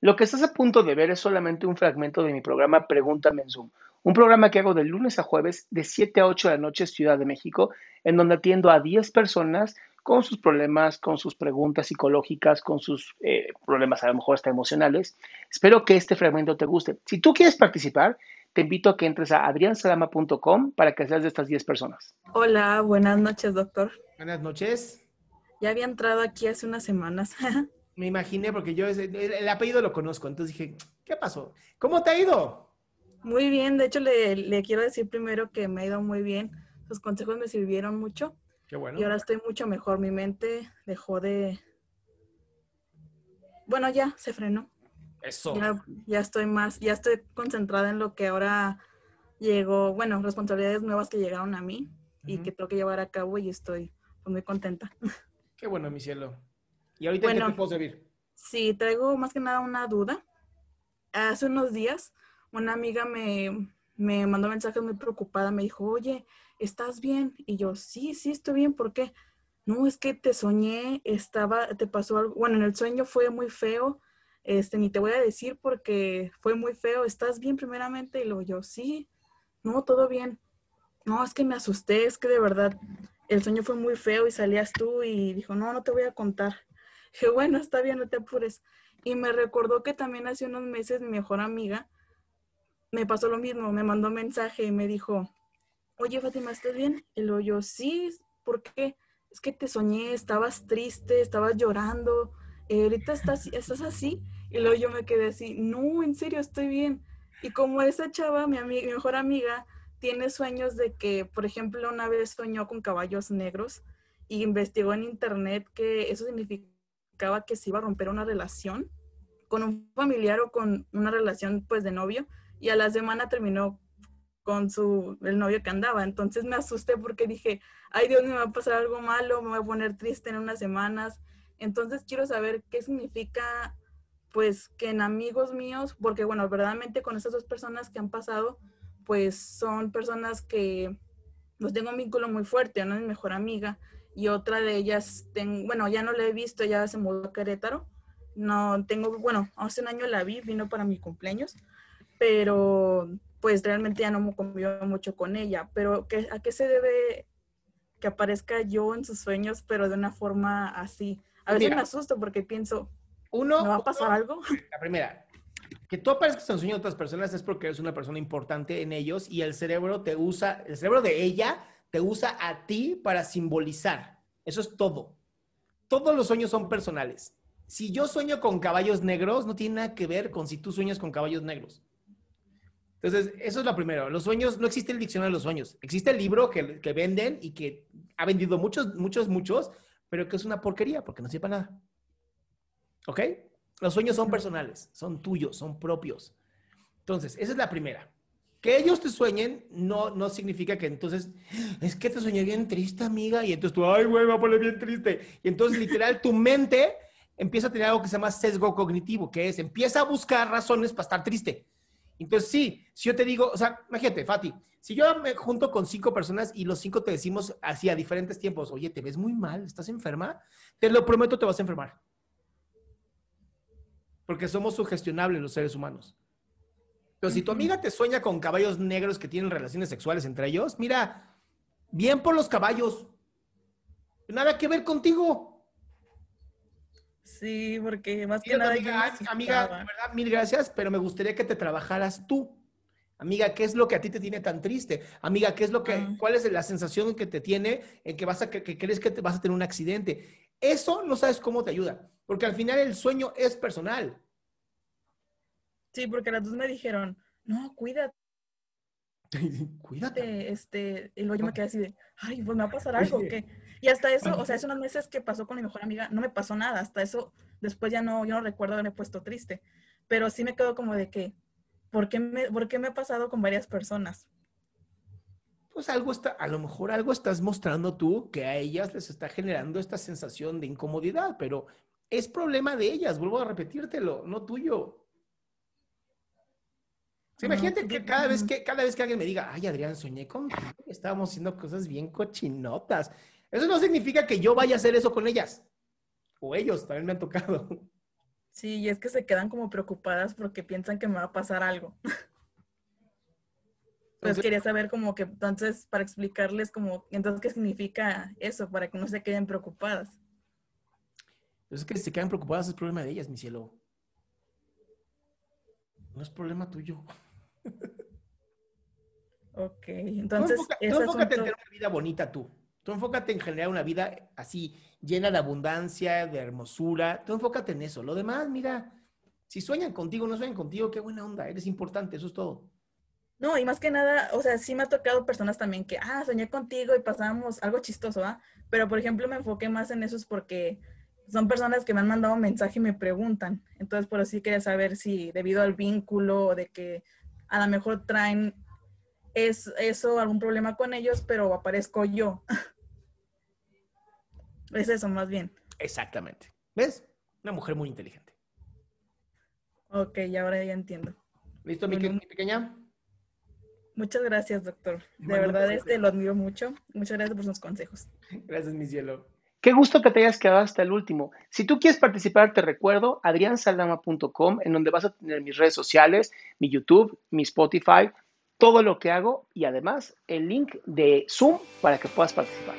Lo que estás a punto de ver es solamente un fragmento de mi programa Pregúntame en Zoom, un programa que hago de lunes a jueves de 7 a 8 de la noche Ciudad de México, en donde atiendo a 10 personas con sus problemas, con sus preguntas psicológicas, con sus eh, problemas a lo mejor hasta emocionales. Espero que este fragmento te guste. Si tú quieres participar, te invito a que entres a adriansalama.com para que seas de estas 10 personas. Hola, buenas noches, doctor. Buenas noches. Ya había entrado aquí hace unas semanas. Me imaginé porque yo el, el apellido lo conozco, entonces dije, ¿qué pasó? ¿Cómo te ha ido? Muy bien, de hecho le, le, quiero decir primero que me ha ido muy bien. Sus consejos me sirvieron mucho. Qué bueno. Y ahora estoy mucho mejor. Mi mente dejó de... Bueno, ya se frenó. Eso. Ya, ya estoy más, ya estoy concentrada en lo que ahora llegó, bueno, responsabilidades nuevas que llegaron a mí y que tengo que llevar a cabo y estoy muy contenta. Qué bueno, mi cielo. ¿Y ahorita en Bueno. qué te puedo servir? Sí, traigo más que nada una duda. Hace unos días una amiga me, me mandó mensajes muy preocupada, me dijo, oye, ¿estás bien? Y yo, sí, sí, estoy bien, ¿por qué? No, es que te soñé, estaba, te pasó algo, bueno, en el sueño fue muy feo, este, ni te voy a decir porque fue muy feo, ¿estás bien primeramente? Y luego yo, sí, no, todo bien. No, es que me asusté, es que de verdad el sueño fue muy feo y salías tú y dijo, no, no te voy a contar. Dije, bueno, está bien, no te apures. Y me recordó que también hace unos meses mi mejor amiga me pasó lo mismo, me mandó mensaje y me dijo, oye Fátima, ¿estás bien? Y luego yo, sí, ¿por qué? Es que te soñé, estabas triste, estabas llorando, eh, ahorita estás, estás así. Y luego yo me quedé así, no, en serio, estoy bien. Y como esa chava, mi, ami- mi mejor amiga, tiene sueños de que, por ejemplo, una vez soñó con caballos negros y investigó en internet que eso significaba que se iba a romper una relación con un familiar o con una relación pues de novio y a la semana terminó con su el novio que andaba. Entonces me asusté porque dije, ay Dios, me va a pasar algo malo, me voy a poner triste en unas semanas. Entonces quiero saber qué significa pues que en amigos míos, porque bueno, verdaderamente con esas dos personas que han pasado, pues son personas que pues tengo un vínculo muy fuerte, una es mi mejor amiga y otra de ellas, ten- bueno, ya no la he visto, ya se mudó a Querétaro. No tengo, bueno, hace un año la vi, vino para mi cumpleaños, pero pues realmente ya no me convivo mucho con ella. Pero ¿qué, ¿a qué se debe que aparezca yo en sus sueños, pero de una forma así? A veces Mira. me asusto porque pienso, Uno, ¿me va a pasar algo? la primera, que tú aparezcas en sueños de otras personas es porque eres una persona importante en ellos y el cerebro te usa, el cerebro de ella te usa a ti para simbolizar. Eso es todo. Todos los sueños son personales. Si yo sueño con caballos negros, no tiene nada que ver con si tú sueñas con caballos negros. Entonces, eso es lo primero. Los sueños, no existe el diccionario de los sueños. Existe el libro que, que venden y que ha vendido muchos, muchos, muchos, pero que es una porquería porque no sirve para nada. ¿Ok? Los sueños son personales, son tuyos, son propios. Entonces, esa es la primera. Que ellos te sueñen no, no significa que entonces, es que te soñé bien triste, amiga, y entonces tú, ay, güey, me va a poner bien triste. Y entonces, literal, tu mente empieza a tener algo que se llama sesgo cognitivo, que es, empieza a buscar razones para estar triste. Entonces, sí, si yo te digo, o sea, imagínate, Fati, si yo me junto con cinco personas y los cinco te decimos así a diferentes tiempos, oye, te ves muy mal, estás enferma, te lo prometo, te vas a enfermar. Porque somos sugestionables los seres humanos. Pero si tu amiga te sueña con caballos negros que tienen relaciones sexuales entre ellos, mira, bien por los caballos. Nada que ver contigo. Sí, porque más que nada... amiga, amiga, verdad, mil gracias, pero me gustaría que te trabajaras tú. Amiga, ¿qué es lo que a ti te tiene tan triste? Amiga, ¿qué es lo que, Ah. cuál es la sensación que te tiene en que vas a, que, que crees que te vas a tener un accidente? Eso no sabes cómo te ayuda, porque al final el sueño es personal. Sí, porque las dos me dijeron, no, cuídate, Cuídate. este, y luego yo me quedé así de, ay, pues me va a pasar algo. ¿qué? Y hasta eso, o sea, hace unos meses que pasó con mi mejor amiga, no me pasó nada, hasta eso, después ya no, yo no recuerdo haberme puesto triste, pero sí me quedo como de que, ¿por qué me, por qué me ha pasado con varias personas? Pues algo está, a lo mejor algo estás mostrando tú que a ellas les está generando esta sensación de incomodidad, pero es problema de ellas, vuelvo a repetírtelo, no tuyo. Imagínate pues que cada vez que, cada vez que alguien me diga, ay, Adrián, soñé con estábamos haciendo cosas bien cochinotas. Eso no significa que yo vaya a hacer eso con ellas. O ellos, también me han tocado. Sí, y es que se quedan como preocupadas porque piensan que me va a pasar algo. Pues quería saber como que, entonces, para explicarles como, entonces, ¿qué significa eso? Para que no se queden preocupadas. Entonces, que si se quedan preocupadas es problema de ellas, mi cielo. No es problema tuyo. Ok, entonces... Tú, enfócate en tener una vida bonita tú. Tú enfócate en generar una vida así, llena de abundancia, de hermosura. Tú enfócate en eso. Lo demás, mira, si sueñan contigo, no sueñan contigo, qué buena onda. Eres importante, eso es todo. No, y más que nada, o sea, sí me ha tocado personas también que, ah, soñé contigo y pasábamos algo chistoso, ¿ah? Pero, por ejemplo, me enfoqué más en eso es porque son personas que me han mandado un mensaje y me preguntan. Entonces, por así quería saber si debido al vínculo o de que a lo mejor traen es, eso, algún problema con ellos, pero aparezco yo. es eso, más bien. Exactamente. ¿Ves? Una mujer muy inteligente. Ok, ahora ya entiendo. ¿Listo, mi pequeña? Muchas gracias, doctor. De verdad, este lo admiro mucho. Muchas gracias por sus consejos. Gracias, mi cielo. Qué gusto que te hayas quedado hasta el último. Si tú quieres participar, te recuerdo adriansaldama.com, en donde vas a tener mis redes sociales, mi YouTube, mi Spotify, todo lo que hago y además el link de Zoom para que puedas participar.